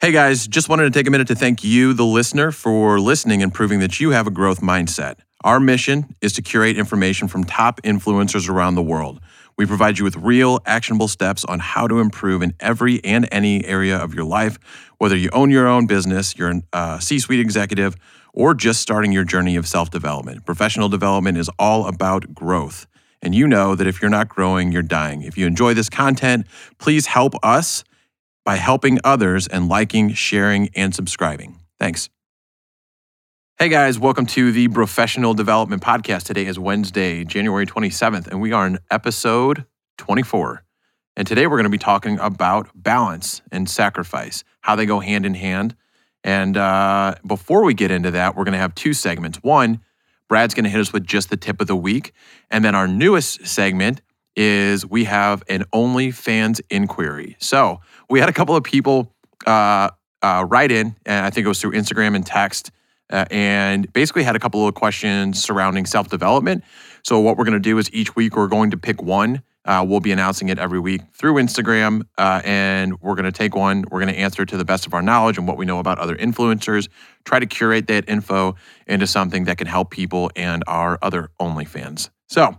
Hey guys, just wanted to take a minute to thank you, the listener, for listening and proving that you have a growth mindset. Our mission is to curate information from top influencers around the world. We provide you with real, actionable steps on how to improve in every and any area of your life, whether you own your own business, you're a uh, C suite executive, or just starting your journey of self development. Professional development is all about growth. And you know that if you're not growing, you're dying. If you enjoy this content, please help us by helping others and liking, sharing, and subscribing. Thanks. Hey guys, welcome to the Professional Development Podcast. Today is Wednesday, January 27th, and we are in episode 24. And today we're going to be talking about balance and sacrifice, how they go hand in hand. And uh, before we get into that, we're going to have two segments. One, Brad's going to hit us with just the tip of the week. And then our newest segment is we have an OnlyFans inquiry. So we had a couple of people uh, uh, write in, and I think it was through Instagram and text, uh, and basically had a couple of questions surrounding self development. So what we're going to do is each week we're going to pick one. Uh, we'll be announcing it every week through Instagram, uh, and we're going to take one. We're going to answer to the best of our knowledge and what we know about other influencers. Try to curate that info into something that can help people and our other OnlyFans. So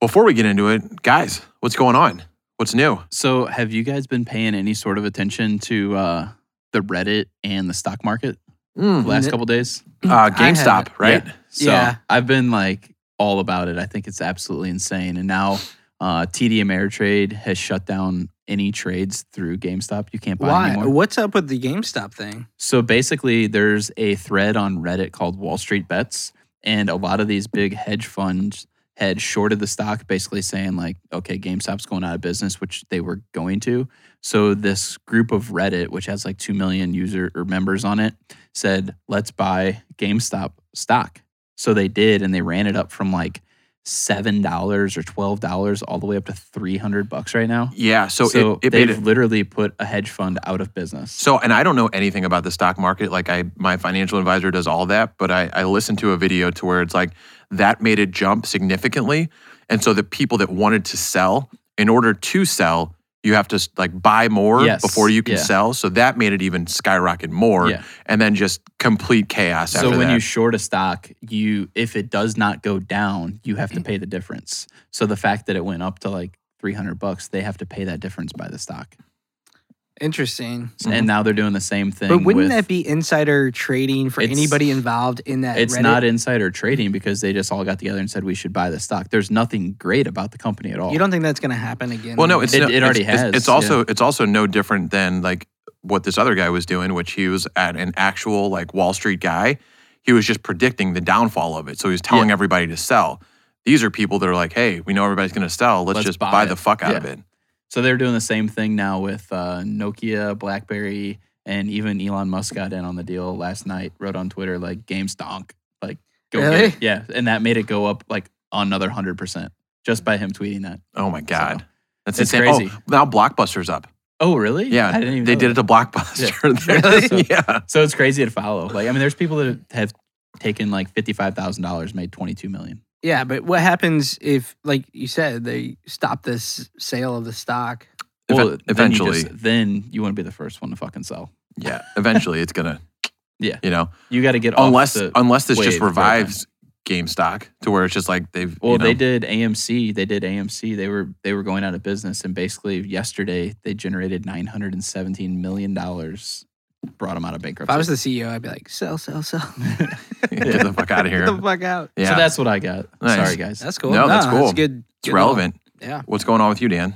before we get into it, guys, what's going on? What's new? So, have you guys been paying any sort of attention to uh, the Reddit and the stock market Mm, the last couple days? uh, GameStop, right? Yeah. So Yeah. I've been like all about it. I think it's absolutely insane. And now uh, TD Ameritrade has shut down any trades through GameStop. You can't buy Why? anymore. What's up with the GameStop thing? So basically, there's a thread on Reddit called Wall Street Bets, and a lot of these big hedge funds had shorted the stock, basically saying like, okay, GameStop's going out of business, which they were going to. So this group of Reddit, which has like two million user or members on it, said, let's buy GameStop stock. So they did, and they ran it up from like seven dollars or twelve dollars all the way up to three hundred bucks right now. Yeah. So, So, it, it they've it. literally put a hedge fund out of business. So, and I don't know anything about the stock market. Like, I my financial advisor does all that, but I, I listened to a video to where it's like that made it jump significantly, and so the people that wanted to sell, in order to sell, you have to like buy more Yes, before you can yeah. sell. So that made it even skyrocket more, Yeah. and then just complete chaos. So when that. you short a stock, you if it does not go down, you have to pay the difference. So the fact that it went up to like 300 bucks, they have to pay that difference by the stock. Interesting. And mm-hmm. now they're doing the same thing. But wouldn't with- that be insider trading for anybody involved in that? It's Reddit? not insider trading because they just all got together and said we should buy the stock. There's nothing great about the company at all. You don't think that's going to happen again? Well, no, it's It- no, it already it's, it's- has, It's, also it's also no different than like what this other guy was doing, which he was at an actual like Wall Street guy. He was just predicting the downfall of it, so he was telling Yeah. everybody to sell. These are people that are like, "Hey, we know everybody's going to sell. Let's, Let's just buy buy, the fuck out Yeah. of it." So they're doing the same thing now with uh, Nokia, BlackBerry, and even Elon Musk got in on the deal last night. Wrote on Twitter like "Game stonk," like go get Really? it. yeah, and that made it go up like another hundred percent just by him tweeting that. Oh my god, that's it's insane. crazy. Oh, now Blockbuster's up. Oh, really? Yeah, I didn't even. they did it to Blockbuster. Really? They're- yeah. So it's crazy to follow. Like, I mean, there's people that have taken like fifty-five thousand dollars, made twenty-two million. Yeah, but what happens if, like you said, they stop this sale of the stock? Ev- Well, then you eventually, just- then you want to be the first one to fucking sell. yeah. Eventually, it's gonna. Yeah. You know, You got to get off unless the- unless this just wave right revives GameStop to where it's just like they've. Well, you know, they did AMC. They did AMC. They were they were going out of business, and basically yesterday they generated nine hundred and seventeen million dollars. Brought him out of bankruptcy. If. I was the CEO, I'd be like, sell, sell, sell. get the fuck out of here. Get the fuck out. Yeah, So that's what I got. Nice. Sorry, guys. That's cool. No, that's cool. That's good. it's good relevant. little- Yeah. What's going on with you, Dan?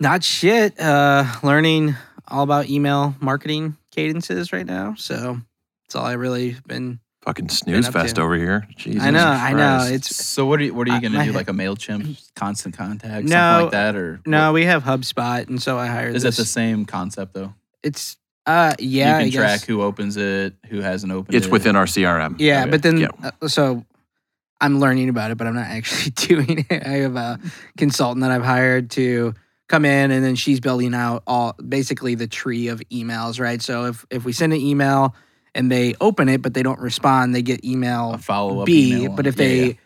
Not shit. Uh, learning all about email marketing cadences right now. So that's all I really been. Fucking snooze up fest to. over here. Jesus I know, I know. It's So what are you, what are you gonna do? head- Like a Mailchimp, constant contact, No, something like that, or no. We have HubSpot, and so I hired. Is it the same concept though? It's uh yeah. you I can track guess. who opens it, who hasn't opened it's it. within our CRM. Yeah, Okay. but then Yeah. uh, so I'm learning about it, but I'm not actually doing it. I have a consultant that I've hired to come in, and then she's building out all basically the tree of emails, right? So if if we send an email and they open it but they don't respond, they get email follow up. B. But if they i-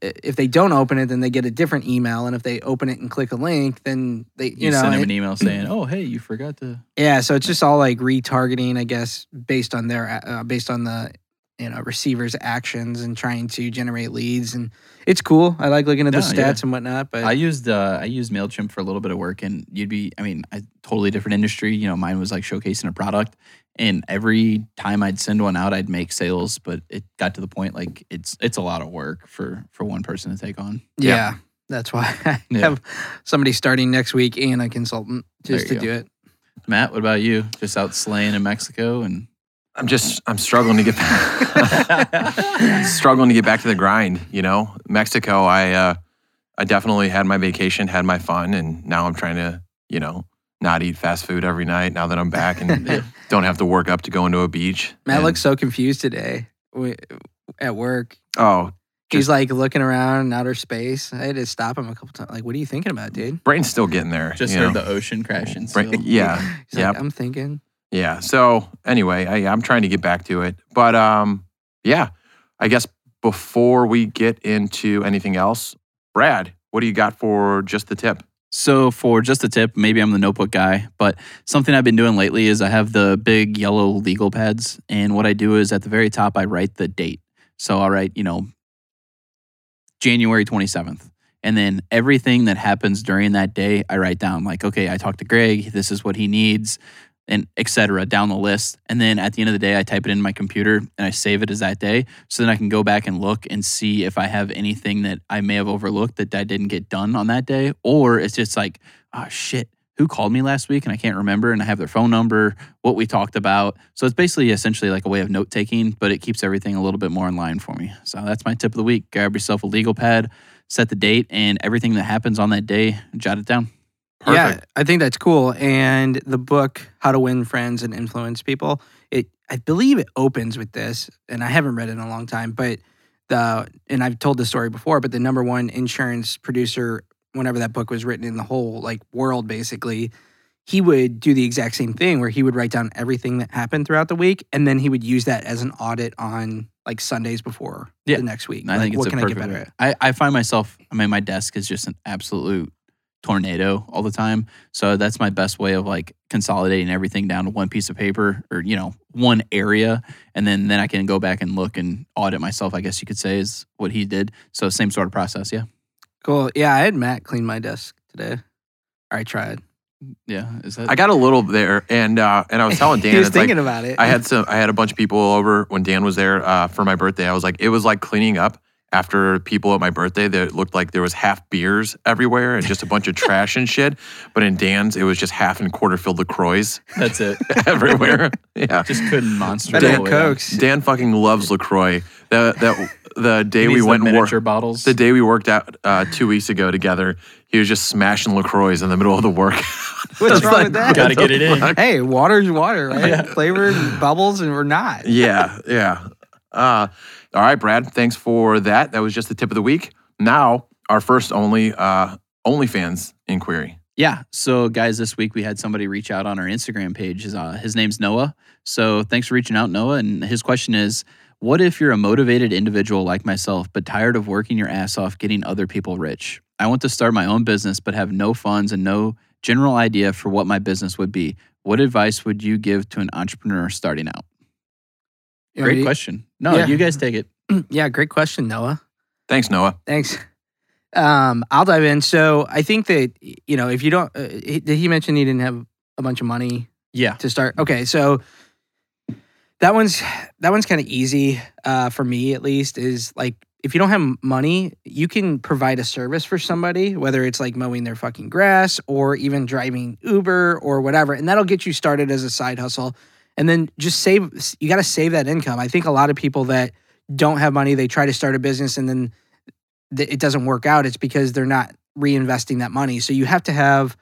if they don't open it, then they get a different email, and if they open it and click a link, then they you, You, know send him it- an email saying, "Oh, hey, you forgot to." yeah. So it's just all like retargeting, I guess, based on their uh, based on the you know receivers' actions and trying to generate leads, and it's cool. I like looking at the No, yeah. stats and whatnot, but I used uh, I used Mailchimp for a little bit of work, and you'd be, I mean, a totally different industry. You know, mine was like showcasing a product, and every time I'd send one out, I'd make sales, but it got to the point like it's it's a lot of work for for one person to take on. yeah. Yeah. That's why I Yeah. have somebody starting next week and a consultant just to you do it. Matt, what about you? Just out slaying in Mexico and I'm just I'm struggling to get struggling to get back to the grind. You know, Mexico. I uh, I definitely had my vacation, had my fun, and now I'm trying to you know not eat fast food every night. Now that I'm back and don't have to work up to go into a beach. Matt And- looks so confused today at work. oh He's like looking around in outer space. I had to stop him a couple times. Like, what are you thinking about, dude? brain's still getting there. just heard know? the ocean crashing. Brain- still. yeah. He's Yep. like, I'm thinking. Yeah. So anyway, I, I'm trying to get back to it, but um, yeah. I guess before we get into anything else, Brad, what do you got for just the tip? So for just a tip, maybe I'm the notebook guy, but something I've been doing lately is I have the big yellow legal pads, and what I do is at the very top I write the date. So I'll write, you know, January 27th. And then everything that happens during that day, I write down like, okay, I talked to Greg, this is what he needs, and et cetera, down the list. And then at the end of the day, I type it in my computer and I save it as that day. So then I can go back and look and see if I have anything that I may have overlooked that I didn't get done on that day. Or it's just like, oh shit, who called me last week and I can't remember and I have their phone number, what we talked about. So it's basically essentially like a way of note taking, but it keeps everything a little bit more in line for me. So that's my tip of the week. Grab yourself a legal pad, set the date, and everything that happens on that day, jot it down. Perfect. Yeah, I think that's cool. And the book, How to Win Friends and Influence People, it I believe it opens with this, and I haven't read it in a long time, but the and I've told this story before, but the number one insurance producer, whenever that book was written in the whole like world, basically, he would do the exact same thing where he would write down everything that happened throughout the week, and then he would use that as an audit on like Sundays before Yeah. the next week. I like, think it's what a can I get better way. at? I, I find myself, I mean, my desk is just an absolute tornado all the time. So that's my best way of like consolidating everything down to one piece of paper or, you know, one area. And then, then I can go back and look and audit myself, I guess you could say is what he did. So same sort of process. Yeah. Cool. Yeah, I had Matt clean my desk today. Or I tried. Yeah. Is that? I got a little there, and uh, and I was telling Dan, he was it's like, thinking about it. I had some. I had a bunch of people over when Dan was there uh, for my birthday. I was like, it was like cleaning up after people at my birthday. That looked like there was half beers everywhere and just a bunch of trash and shit. But in Dan's, it was just half and quarter filled LaCroix that's it. everywhere. Yeah, Just couldn't monster. better all than the way down. Cokes. Dan fucking loves LaCroix. The that the day we went and miniature worked. bottles. The day we worked out uh, two weeks ago together, he was just smashing LaCroix in the middle of the work. What's wrong like, with that? Gotta get it in. Hey, water's water, right? Yeah. Flavored bubbles, and we're not. yeah, yeah. Uh, all right, Brad. Thanks for that. That was just the tip of the week. Now, our first only uh, OnlyFans inquiry. Yeah. So, guys, this week we had somebody reach out on our Instagram page. His, uh, his name's Noah. So, thanks for reaching out, Noah. And his question is What if you're a motivated individual like myself, but tired of working your ass off getting other people rich? I want to start my own business, but have no funds and no general idea for what my business would be. What advice would you give to an entrepreneur starting out? Great question. No, Yeah. you guys take it. Yeah, great question, Noah. Thanks, Noah. Thanks. Um, I'll dive in. So I think that you know if you don't, uh, he, did he mention he didn't have a bunch of money Yeah. to start? Okay, so that one's that one's kind of easy uh, for me at least. Is like if you don't have money, you can provide a service for somebody, whether it's like mowing their fucking grass or even driving Uber or whatever, and that'll get you started as a side hustle. And then just save. You got to save that income. I think a lot of people that don't have money, they try to start a business and then th- it doesn't work out. It's because they're not reinvesting that money. So you have to have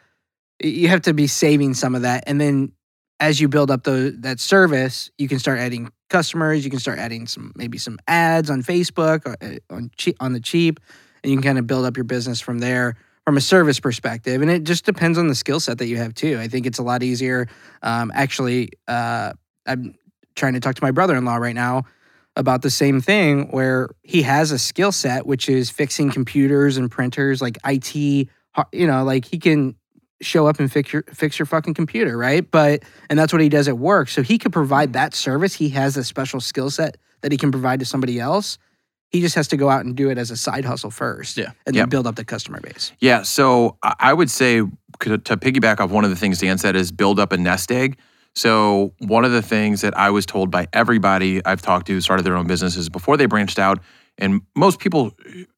you have to be saving some of that, and then as you build up the that service, you can start adding customers. You can start adding some maybe some ads on Facebook uh, on cheap on the cheap, and you can kind of build up your business from there from a service perspective. And it just depends on the skill set that you have too. I think it's a lot easier. Um, actually, uh, I'm trying to talk to my brother-in-law right now about the same thing where he has a skill set which is fixing computers and printers like IT you know like he can show up and fix your fix your fucking computer right but and that's what he does at work so he could provide that service he has a special skill set that he can provide to somebody else he just has to go out and do it as a side hustle first Yeah. and then Yep. build up the customer base Yeah, so I would say to to piggyback off one of the things Dan said is build up a nest egg. So one of the things that I was told by everybody I've talked to who started their own businesses before they branched out, and most people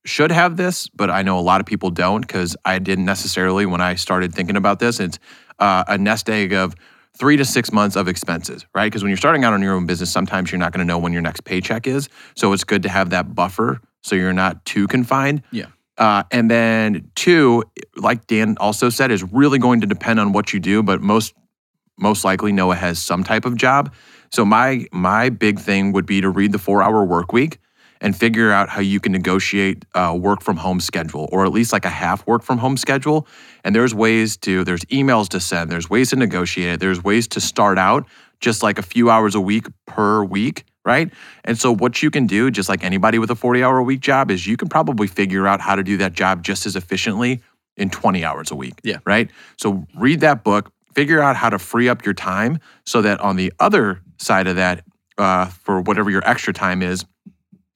should have this, but I know a lot of people don't because I didn't necessarily when I started thinking about this. It's uh, a nest egg of three to six months of expenses, right? Because when you're starting out on your own business, sometimes you're not going to know when your next paycheck is. So it's good to have that buffer so you're not too confined. Yeah. Uh, and then two, like Dan also said, is really going to depend on what you do, but most most likely Noah has some type of job. So my my big thing would be to read the four hour work week and figure out how you can negotiate a work from home schedule or at least like a half work from home schedule. And there's ways to there's emails to send, there's ways to negotiate it, there's ways to start out just like a few hours a week per week, right? And so what you can do just like anybody with a 40 hour a week job is you can probably figure out how to do that job just as efficiently in 20 hours a week. Yeah. Right? So read that book, figure out how to free up your time so that on the other side of that, uh, for whatever your extra time is,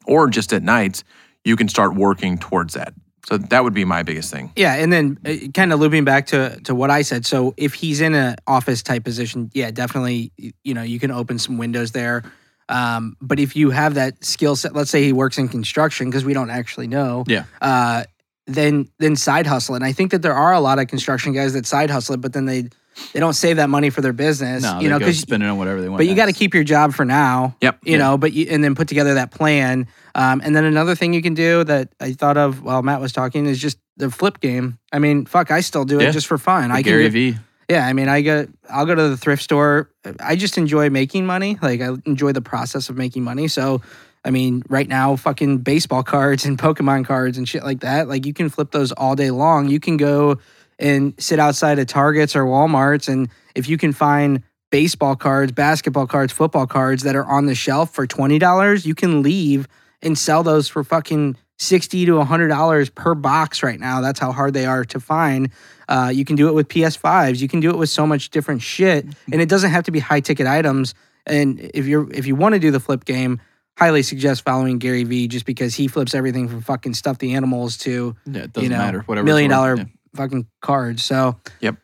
or just at nights, you can start working towards that. So that would be my biggest thing. Yeah, and then uh, kind of looping back to to what I said. So if he's in an office type position, yeah, definitely, you know, you can open some windows there. Um, but if you have that skill set, let's say he works in construction because we don't actually know. Yeah. Uh, then then side hustle, and I think that there are a lot of construction guys that side hustle it, but then they they don't save that money for their business. No, you know, go because spend it on whatever they want. but you got to keep your job for now Yep. you Yeah. know but you and then put together that plan um, and then another thing you can do that i thought of while matt was talking is just the flip game i mean fuck i still do Yeah. it just for fun i can Gary do- V. yeah i mean i go i'll go to the thrift store i just enjoy making money like i enjoy the process of making money so I mean, right now, fucking baseball cards and Pokemon cards and shit like that. Like, you can flip those all day long. You can go and sit outside of Targets or Walmarts, and if you can find baseball cards, basketball cards, football cards that are on the shelf for twenty dollars, you can leave and sell those for fucking sixty to hundred dollars per box right now. That's how hard they are to find. Uh, you can do it with PS5s. You can do it with so much different shit, and it doesn't have to be high ticket items. And if you're if you want to do the flip game, highly suggest following Gary Vee just because he flips everything from fucking stuffed animals to Yeah, it doesn't know, matter. Whatever. million dollar worth. Fucking cards. So, Yep.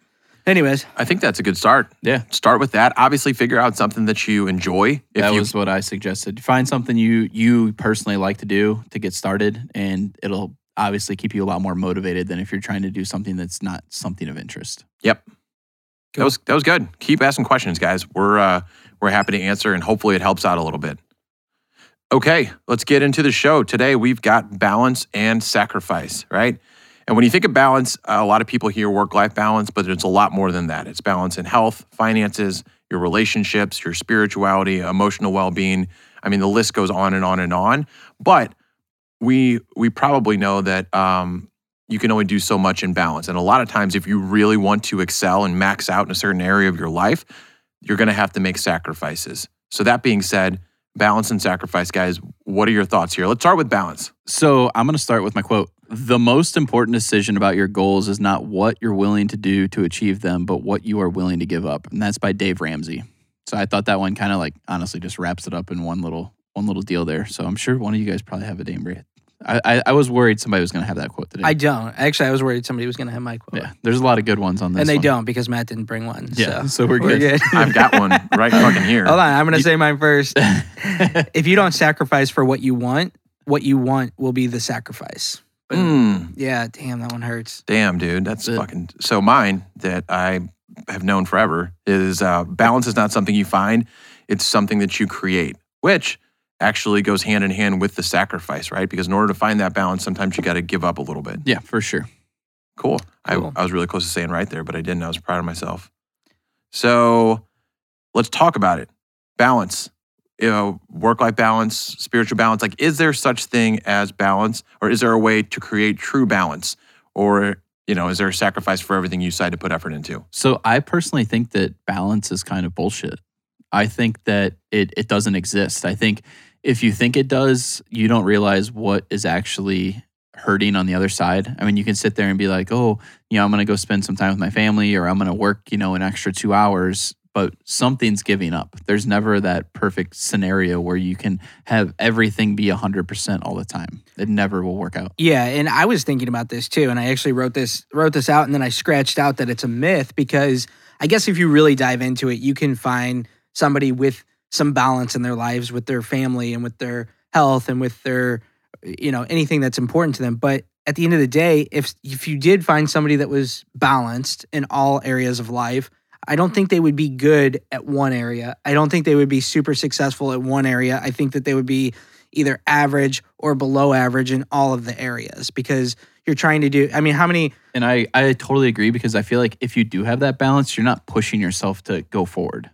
Anyways, I think that's a good start. Yeah. Start with that. Obviously, figure out something that you enjoy. If that you, was what I suggested. Find something you you personally like to do to get started, and it'll obviously keep you a lot more motivated than if you're trying to do something that's not something of interest. Yep. That was that was good. Keep asking questions, guys. We're uh, we're happy to answer, and hopefully it helps out a little bit. Okay, let's get into the show. Today we've got balance and sacrifice, right? And when you think of balance, a lot of people hear work life balance, but it's a lot more than that. It's balance in health, finances, your relationships, your spirituality, emotional well being. I mean, the list goes on and on and on. But we we probably know that um, you can only do so much in balance. And a lot of times, if you really want to excel and max out in a certain area of your life, you're going to have to make sacrifices. So, that being said, balance and sacrifice, guys, what are your thoughts here? Let's start with balance. So I'm going to start with my quote. The most important decision about your goals is not what you're willing to do to achieve them, but what you are willing to give up. And that's by Dave Ramsey. So I thought that one kind of like honestly just wraps it up in one little one little deal there. So I'm sure one of you guys probably have a Dave Ramsey. I, I, I was worried somebody was going to have that quote today. I don't. Actually, I was worried somebody was going to have my quote. yeah, there's a lot of good ones on this. and they one. don't because Matt didn't bring one. Yeah, So, so we're we're good. good. I've got one right fucking here. Hold on. I'm going to say mine first. if you don't sacrifice for what you want, what you want will be the sacrifice. Mm, Yeah, damn, that one hurts. damn, dude. That's It- fucking. So, mine that I have known forever is uh, balance is not something you find, it's something that you create, which actually goes hand in hand with the sacrifice, right? Because in order to find that balance, sometimes you got to give up a little bit. yeah, for sure. Cool. Cool. I, I was really close to saying right there, but I didn't. I was proud of myself. So let's talk about it. Balance, you know, work life balance, spiritual balance. Like, is there such thing as balance, or is there a way to create true balance? Or, you know, is there a sacrifice for everything you decide to put effort into? So I personally think that balance is kind of bullshit. I think that it it doesn't exist. I think if you think it does, you don't realize what is actually hurting on the other side. I mean, you can sit there and be like, oh, you know, I'm going to go spend some time with my family or I'm going to work, you know, an extra two hours, but something's giving up. There's never that perfect scenario where you can have everything be 100% all the time. It never will work out. Yeah, and I was thinking about this too, and I actually wrote this wrote this out, and then I scratched out that it's a myth because I guess if you really dive into it, you can find somebody with some balance in their lives, with their family, and with their health, and with their you know anything that's important to them. But at the end of the day, if if you did find somebody that was balanced in all areas of life, I don't think they would be good at one area. I don't think they would be super successful at one area. I think that they would be either average or below average in all of the areas because you're trying to do I mean, how many And I, I totally agree because I feel like if you do have that balance, you're not pushing yourself to go forward.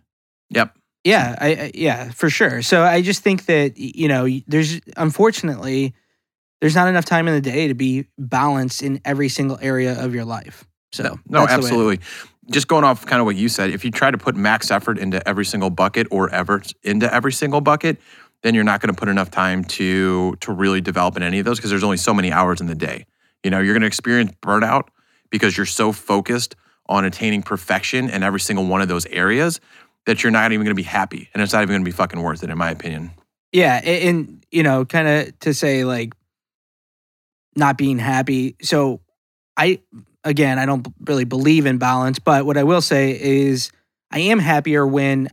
Yep. Yeah, I, I yeah, for sure. So I just think that you know, there's unfortunately there's not enough time in the day to be balanced in every single area of your life. So No, that's the way- absolutely. Just going off kind of what you said, if you try to put max effort into every single bucket or ever into every single bucket, then you're not going to put enough time to to really develop in any of those because there's only so many hours in the day. You know, you're going to experience burnout because you're so focused on attaining perfection in every single one of those areas that you're not even going to be happy, and it's not even going to be fucking worth it, in my opinion. Yeah, and, you know, kind of to say like not being happy. So I again, I don't really believe in balance, but what I will say is I am happier when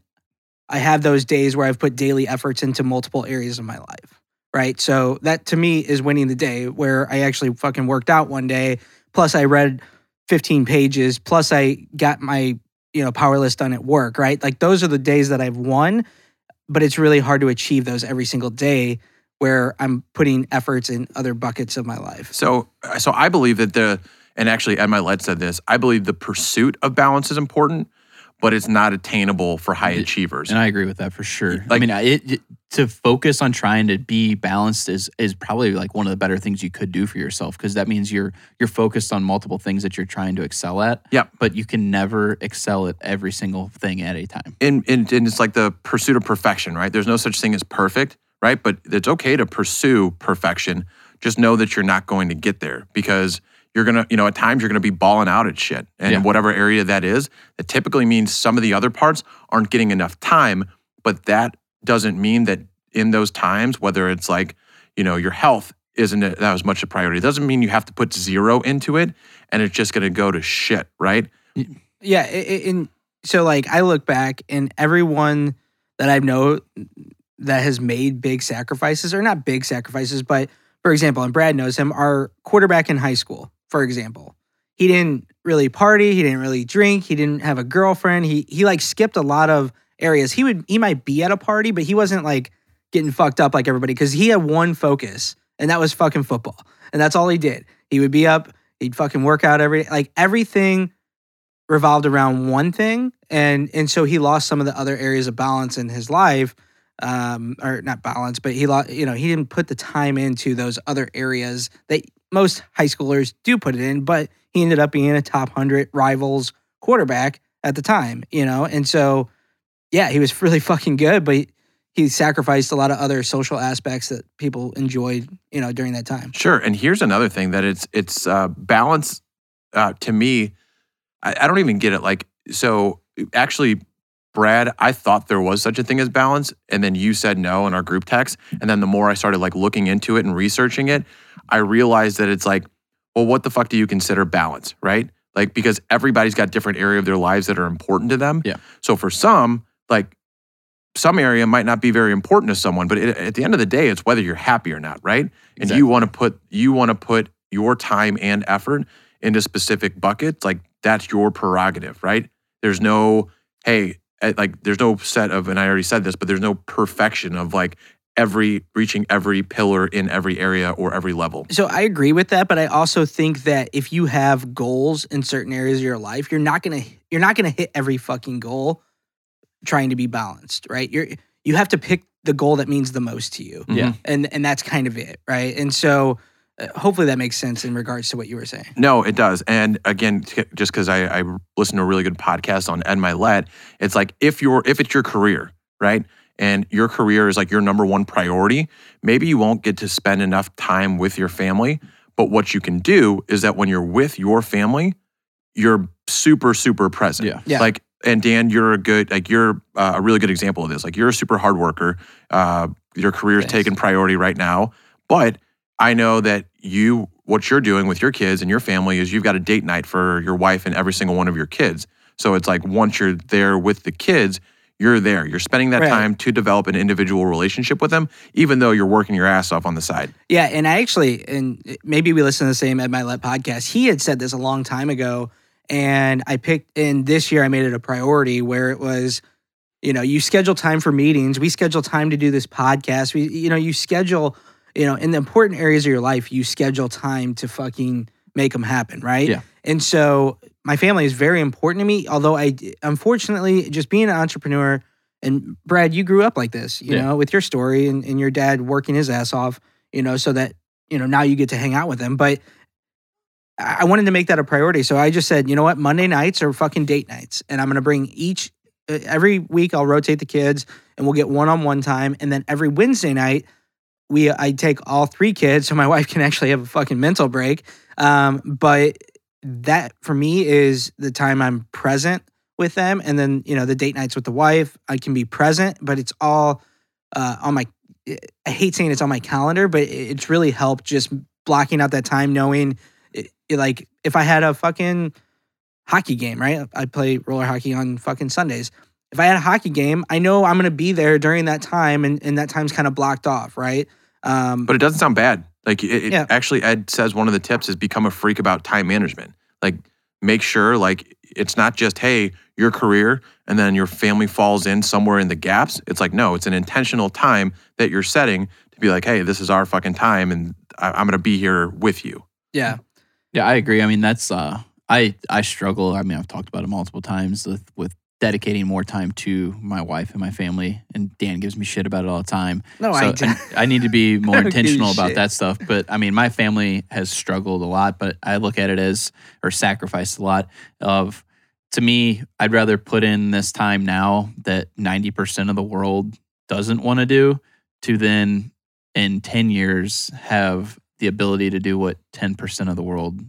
I have those days where I've put daily efforts into multiple areas of my life. Right? So that to me is winning the day where I actually fucking worked out one day, plus I read 15 pages, plus I got my, you know, power list done at work, right? Like those are the days that I've won but it's really hard to achieve those every single day where I'm putting efforts in other buckets of my life. So, uh, so I believe that the, and actually Ed Mylett said this. I believe the pursuit of balance is important, but it's not attainable for high achievers. And I agree with that for sure. I mean, it, it- to focus on trying to be balanced is is probably like one of the better things you could do for yourself because that means you're you're focused on multiple things that you're trying to excel at. Yeah. But you can never excel at every single thing at a time. and, and, and it's like the pursuit of perfection, right? There's no such thing as perfect, right? But it's okay to pursue perfection. Just know that you're not going to get there because you're gonna, you know, at times you're gonna be balling out at shit. And Yeah. whatever area that is, that typically means some of the other parts aren't getting enough time. But that doesn't mean that in those times, whether it's like, you know, your health isn't that as much a priority. It doesn't mean you have to put zero into it and it's just gonna go to shit, right? Yeah, and so like I look back and everyone that I know that has made big sacrifices or not big sacrifices, but for example, and Brad knows him, our quarterback in high school, for example. He didn't really party, he didn't really drink, he didn't have a girlfriend. He he like skipped a lot of areas. He would he might be at a party, but he wasn't like getting fucked up like everybody because he had one focus, and that was fucking football. And that's all he did. He would be up, he'd fucking work out every like everything revolved around one thing and and so he lost some of the other areas of balance in his life um or not balance but he lost you know he didn't put the time into those other areas that most high schoolers do put it in but he ended up being a top 100 rivals quarterback at the time you know and so yeah he was really fucking good but he, he sacrificed a lot of other social aspects that people enjoyed you know during that time Sure. And here's another thing that it's it's uh, balance uh, to me. I, I don't even get it. Like so, actually, Brad, I thought there was such a thing as balance, and then you said no in our group text. And then the more I started like looking into it and researching it, I realized that it's like, well, what the fuck do you consider balance, right? Like because everybody's got different area of their lives that are important to them. Yeah. So for some, like some area might not be very important to someone, but it, at the end of the day, it's whether you're happy or not, right? and Exactly. you want to put you want to put your time and effort into specific buckets like that's your prerogative right there's no hey like there's no set of and i already said this but there's no perfection of like every reaching every pillar in every area or every level So I agree with that, but I also think that if you have goals in certain areas of your life, you're not gonna you're not gonna hit every fucking goal trying to be balanced, right? You're you have to pick the goal that means the most to you, Yeah. and and that's kind of it, right? And so hopefully that makes sense in regards to what you were saying. No, it does. And again, just because I, I listen to a really good podcast on Ed Mylett, it's like if you're if it's your career, right? and your career is like your number one priority, maybe you won't get to spend enough time with your family. But what you can do is that when you're with your family, you're super, super present. Yeah. Yeah. Like, and Dan, you're a good, like, you're uh, a really good example of this. Like, you're a super hard worker. Uh, your career's Thanks. taking priority right now. But I know that you, what you're doing with your kids and your family is you've got a date night for your wife and every single one of your kids. So it's like once you're there with the kids, you're there. You're spending that Right. time to develop an individual relationship with them, even though you're working your ass off on the side. Yeah, and I actually, and maybe we listen to the same Ed Mylett podcast. He had said this a long time ago, and I picked. And this year, I made it a priority where it was, you know, you schedule time for meetings. We schedule time to do this podcast. We, you know, you schedule, you know, in the important areas of your life, you schedule time to fucking make them happen, right? Yeah. And so my family is very important to me. Although I, unfortunately, just being an entrepreneur. And Brad, you grew up like this, you Yeah. know, with your story and, and your dad working his ass off you know, so that, you know, now you get to hang out with them. But I wanted to make that a priority. So I just said, you know what, Monday nights are fucking date nights. And I'm going to bring each, every week I'll rotate the kids and we'll get one on one time. And then every Wednesday night, we, I take all three kids so my wife can actually have a fucking mental break. Um, but that for me is the time I'm present with them. And then, you know, the date nights with the wife, I can be present, but it's all uh, on my I hate saying it's on my calendar, but it's really helped just blocking out that time, knowing it, it- like if I had a fucking hockey game, right? I play roller hockey on fucking Sundays. If I had a hockey game, I know I'm gonna be there during that time, and, and that time's kind of blocked off, right? Um, But it doesn't sound bad. Like it, it- Yeah. actually, Ed says one of the tips is become a freak about time management. Like make sure like it's not just hey your career and then your family falls in somewhere in the gaps. It's like no, it's an intentional time that you're setting to be like hey this is our fucking time and I, I'm gonna be here with you. yeah, Yeah, I agree. I mean, that's uh I I struggle. I mean, I've talked about it multiple times with, with dedicating more time to my wife and my family. And Dan gives me shit about it all the time. no, so I and I need to be more don't give you intentional about shit. that stuff. But I mean, my family has struggled a lot, but I look at it as or sacrificed a lot of. To me, I'd rather put in this time now that ninety percent of the world doesn't want to do, to then in ten years have the ability to do what ten percent of the world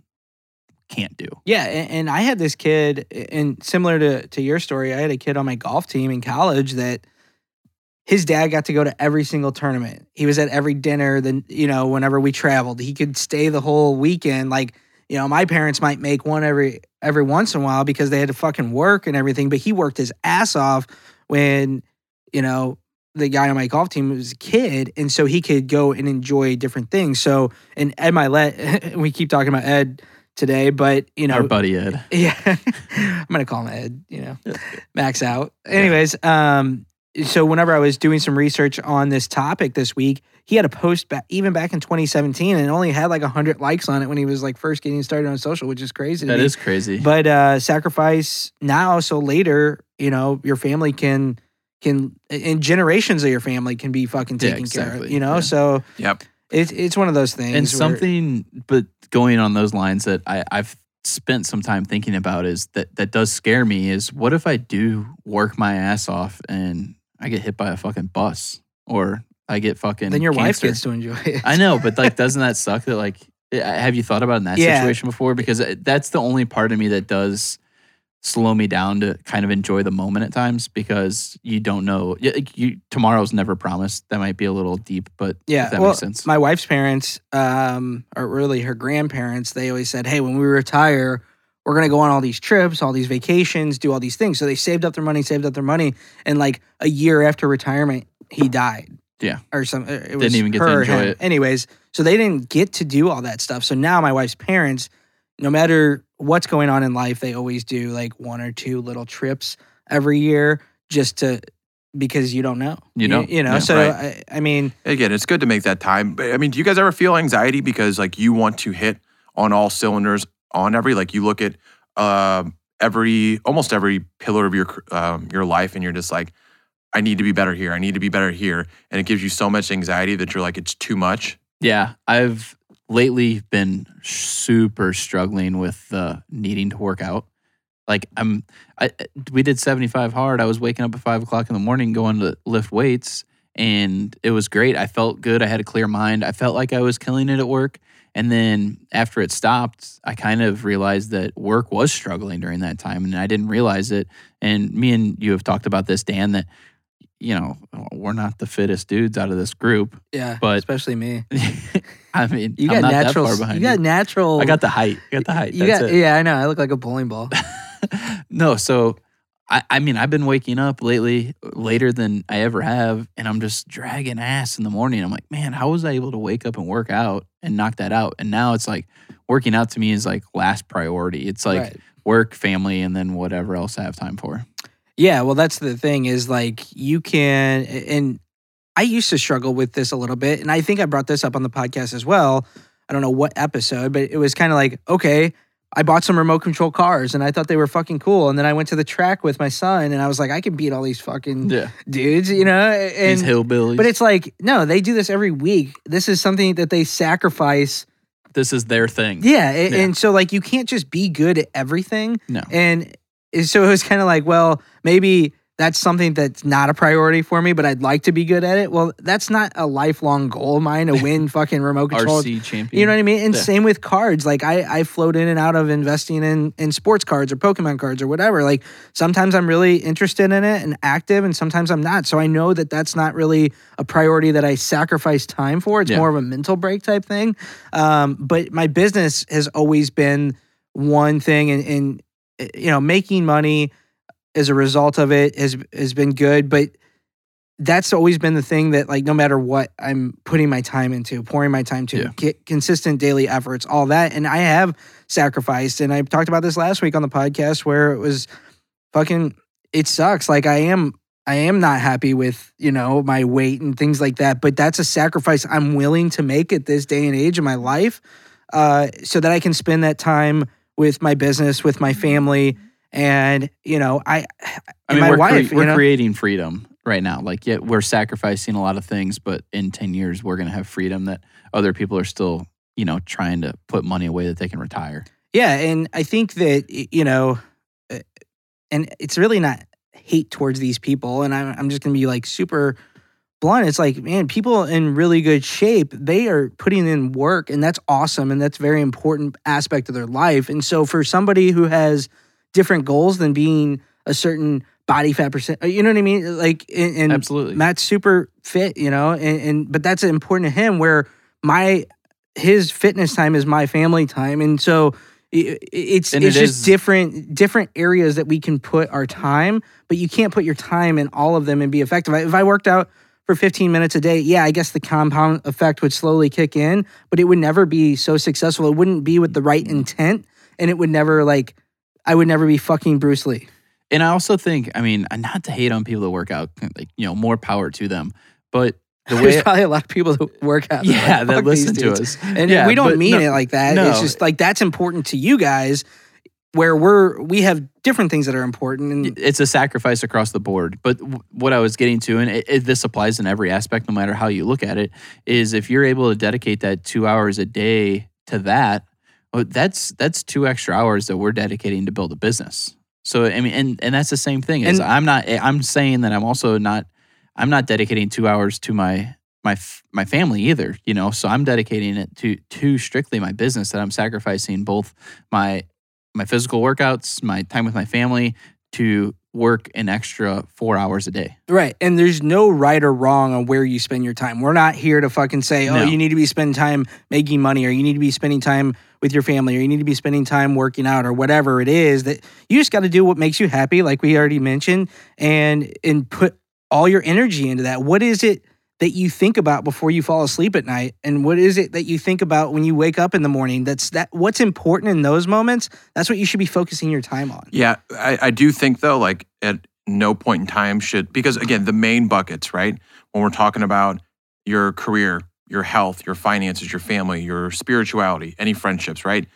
can't do. Yeah, and, and I had this kid, and similar to to your story, I had a kid on my golf team in college that his dad got to go to every single tournament. He was at every dinner. Then you know, whenever we traveled, he could stay the whole weekend. Like you know, my parents might make one every every once in a while because they had to fucking work and everything. But he worked his ass off when you know the guy on my golf team was a kid, and so he could go and enjoy different things. So, and Ed Mylett, we keep talking about Ed today, but you know, Our buddy Ed. yeah, I'm gonna call him Ed. You know, max out. Anyways, um, so whenever I was doing some research on this topic this week, he had a post back even back in 2017, and only had like hundred likes on it when he was like first getting started on social, which is crazy. to That me. is crazy. But uh, sacrifice now, so later, you know, your family can can and generations of your family can be fucking Yeah, taken care of. You know, Yeah. so Yep. It's it's one of those things. and something but going on those lines that I, I've spent some time thinking about is that that does scare me is what if I do work my ass off and I get hit by a fucking bus or I get fucking then your wife cancer? gets to enjoy it. I know, but like, doesn't that suck? That like, eh, have you thought about in that Yeah. situation before? Because uh, that's the only part of me that does slow me down to kind of enjoy the moment at times because you don't know. yeah, You tomorrow's never promised. That might be a little deep, but Yeah, if that well, makes sense. my wife's parents, um, or really her grandparents, they always said, "Hey, when we retire, we're gonna go on all these trips, all these vacations, do all these things." So they saved up their money, saved up their money, and like a year after retirement, he died. Yeah. or some. uh, It was even get to enjoy him. it. Anyways, so they didn't get to do all that stuff. So now my wife's parents, no matter what's going on in life, they always do like one or two little trips every year, just to because you don't know. You don't. you know. Yeah, so right. I, I mean. Again, it's good to make that time. But I mean, do you guys ever feel anxiety because like you want to hit on all cylinders on every like you look at um every almost every pillar of your um, your life and you're just like I need to be better here. I need to be better here, and it gives you so much anxiety that you're like it's too much. Yeah, I've lately been super struggling with uh, needing to work out. Like I'm, I we did 75 hard. I was waking up at five o'clock in the morning going to lift weights, and it was great. I felt good. I had a clear mind. I felt like I was killing it at work. And then after it stopped, I kind of realized that work was struggling during that time, and I didn't realize it. And me and you have talked about this, Dan, that you know we're not the fittest dudes out of this group. Yeah, But- especially me. I mean, You got natural. You got natural. I got the height. I got the height. You That's got. it. Yeah, I know. I look like a bowling ball. no, so I, I mean, I've been waking up lately later than I ever have, and I'm just dragging ass in the morning. I'm like, man, how was I able to wake up and work out and knock that out? And now it's like working out to me is like last priority. It's like Right. work, family, and then whatever else I have time for. Yeah, well, that's the thing is like you can, and I used to struggle with this a little bit, and I think I brought this up on the podcast as well. I don't know what episode, but it was kind of like, okay, I bought some remote control cars, and I thought they were fucking cool, and then I went to the track with my son, and I was like, I can beat all these fucking Yeah, dudes, you know, and these hillbillies. but it's like, no, they do this every week. This is something that they sacrifice. this is their thing. Yeah, a- Yeah. and so like you can't just be good at everything. No. And so it was kind of like, well, maybe that's something that's not a priority for me, but I'd like to be good at it. Well, that's not a lifelong goal of mine to win fucking remote control. RC champion. You know what I mean? And Yeah. same with cards. Like I, I float in and out of investing in in sports cards or Pokemon cards or whatever. Like sometimes I'm really interested in it and active, and sometimes I'm not. So I know that that's not really a priority that I sacrifice time for. It's Yeah. more of a mental break type thing. Um, but my business has always been one thing, and, and you know, making money as a result of it has has been good, but that's always been the thing that like no matter what I'm putting my time into, pouring my time to, Yeah. get consistent daily efforts, all that. And I have sacrificed. And I talked about this last week on the podcast where it was fucking it sucks. Like I am I am not happy with, you know, my weight and things like that, but that's a sacrifice I'm willing to make at this day and age of my life. Uh, so that I can spend that time with my business, with my family, and you know, I, I mean, my we're, cre- wife. we're you know? creating freedom right now. Like, yeah, we're sacrificing a lot of things, but in 10 years, we're going to have freedom that other people are still, you know, trying to put money away that they can retire. Yeah, and I think that you know, uh, and it's really not hate towards these people, and I'm I'm just gonna be like super blunt. It's like, man, people in really good shape, they are putting in work, and that's awesome, and that's a very important aspect of their life. And so, for somebody who has different goals than being a certain body fat percent, uh, you know what I mean? Like, and, and Absolutely. Matt's super fit, you know, and, and but that's important to him. Where my his fitness time is my family time, and so it's And it's it just is- different different areas that we can put our time, but you can't put your time in all of them and be effective. If I worked out for 15 minutes a day, yeah, I guess the compound effect would slowly kick in, but it would never be so successful. It wouldn't be with the right mm. intent, and it would never like I would never be fucking Bruce Lee. And I also think, I mean, not to hate on people that work out, like, you know, more power to them. But the There's probably a lot of people that work out. yeah, like, that listen to us. And yeah, we don't mean no- it like that. no. It's just like that's important to you guys where we're we have different things that are important and it's a sacrifice across the board. But w- what I was getting to, and it, it, this applies in every aspect, no matter how you look at it, is if you're able to dedicate that two hours a day to that, well, that's that's two extra hours that we're dedicating to build a business. So I mean, and and that's the same thing. Is And- I'm not. Eh, I'm saying that I'm also not. I'm not dedicating two hours to my my my family either. You know, so I'm dedicating it to to strictly my business. That I'm sacrificing both my my physical workouts, my time with my family to work an extra four hours a day. right. And there's no right or wrong on where you spend your time. We're not here to fucking say, oh, No. you need to be spending time making money or you need to be spending time with your family or you need to be spending time working out or whatever it is that you just got to do what makes you happy like we already mentioned and and put all your energy into that. What is it that you think about before you fall asleep at night and what is it that you think about when you wake up in the morning that's that what's important in those moments that's what you should be focusing your time on Yeah, I, I do think though, like at no point in time should because again, the main buckets, right? When we're talking about your career, your health, your finances, your family, your spirituality, any friendships, right?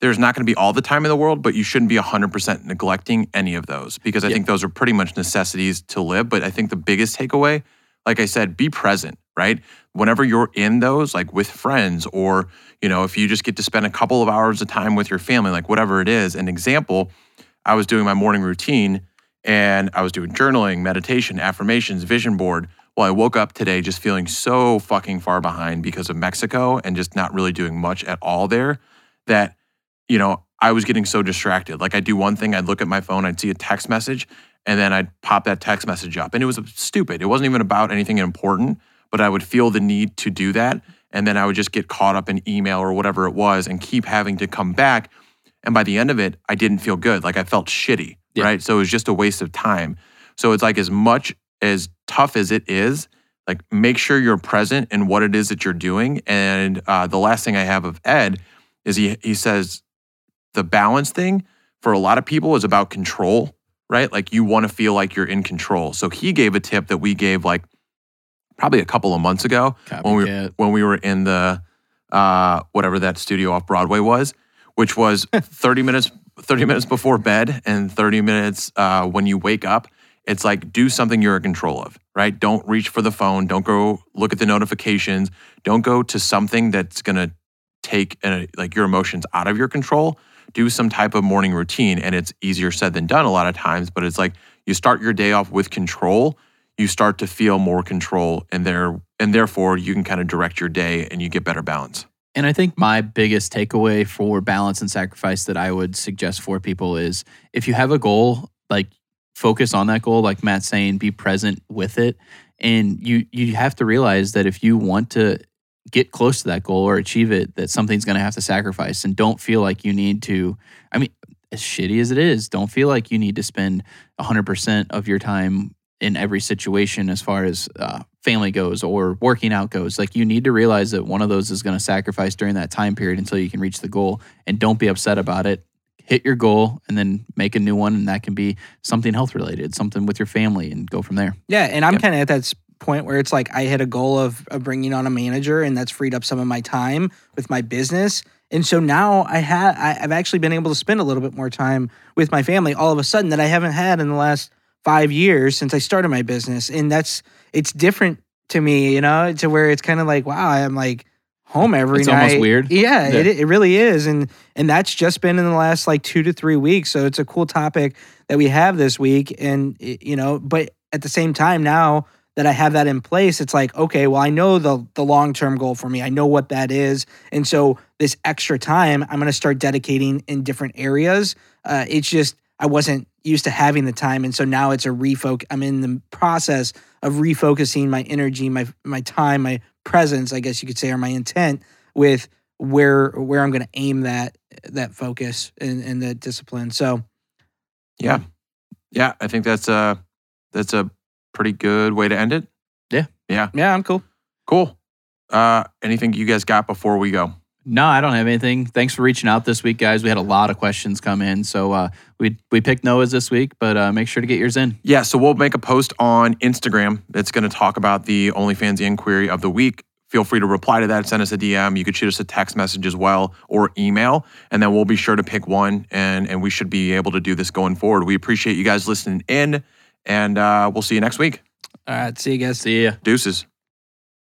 There's not going to be all the time in the world, but you shouldn't be 100% neglecting any of those because I Yeah. think those are pretty much necessities to live. But I think the biggest takeaway, like I said, be present, right? Whenever you're in those, like with friends, or, you know, if you just get to spend a couple of hours of time with your family, like whatever it is. An example, I was doing my morning routine and I was doing journaling, meditation, affirmations, vision board. Well, I woke up today just feeling so fucking far behind because of Mexico and just not really doing much at all there that, you know, I was getting so distracted. Like I'd do one thing, I'd look at my phone, I'd see a text message, and then I'd pop that text message up. And it was stupid. It wasn't even about anything important, but I would feel the need to do that. And then I would just get caught up in email or whatever it was and keep having to come back. And by the end of it, I didn't feel good. Like I felt shitty, Yeah. right? So it was just a waste of time. So it's like as much as tough as it is, like make sure you're present in what it is that you're doing. And uh, the last thing I have of Ed is he he says the balance thing for a lot of people is about control, right? Like you want to feel like you're in control. So he gave a tip that we gave like probably a couple of months ago when we when we were in the uh, whatever that studio off Broadway was, which was 30 minutes 30 minutes before bed and 30 minutes uh, when you wake up. It's like do something you're in control of, right? Don't reach for the phone. Don't go look at the notifications. Don't go to something that's gonna take uh, like your emotions out of your control. Do some type of morning routine, and it's easier said than done a lot of times. But it's like you start your day off with control. You start to feel more control, and there and therefore you can kind of direct your day, and you get better balance. And I think my biggest takeaway for balance and sacrifice that I would suggest for people is if you have a goal, like focus on that goal, like Matt's saying, be present with it. And you you have to realize that if you want to get close to that goal or achieve it, that something's gonna have to sacrifice. And don't feel like you need to, I mean, as shitty as it is, don't feel like you need to spend 100% of your time in every situation as far as uh, family goes or working out goes. Like you need to realize that one of those is going to sacrifice during that time period until you can reach the goal, and don't be upset about it. Hit your goal and then make a new one, and that can be something health related, something with your family, and go from there. Yeah, and I'm Yep. kind of at that point where it's like I had a goal of, of bringing on a manager, and that's freed up some of my time with my business. And so now I had I- I've actually been able to spend a little bit more time with my family all of a sudden that I haven't had in the last five years since I started my business, and that's it's different to me, you know, to where it's kind of like wow, I'm like home every It's night. almost weird. Yeah, Yeah. It, it really is, and and that's just been in the last like two to three weeks. So it's a cool topic that we have this week, and you know, but at the same time now that I have that in place, it's like okay, well, I know the the long term goal for me. I know what that is, and so this extra time I'm going to start dedicating in different areas. Uh, it's just I wasn't used to having the time, and so now it's a refocus. I'm in the process of refocusing my energy, my my time, my presence, I guess you could say, or my intent with where where I'm going to aim that that focus and, and the discipline. So Yeah, yeah. I think that's a that's a pretty good way to end it. yeah, Yeah. Yeah, I'm cool. Cool. Uh, anything you guys got before we go? No, I don't have anything. Thanks for reaching out this week, guys. We had a lot of questions come in, so uh, we we picked Noah's this week, but uh, make sure to get yours in. Yeah, so we'll make a post on Instagram that's going to talk about the OnlyFans inquiry of the week. Feel free to reply to that, send us a DM. You could shoot us a text message as well or email, and then we'll be sure to pick one, and and we should be able to do this going forward. We appreciate you guys listening in, and uh, we'll see you next week. All right, see you guys. See ya. Deuces.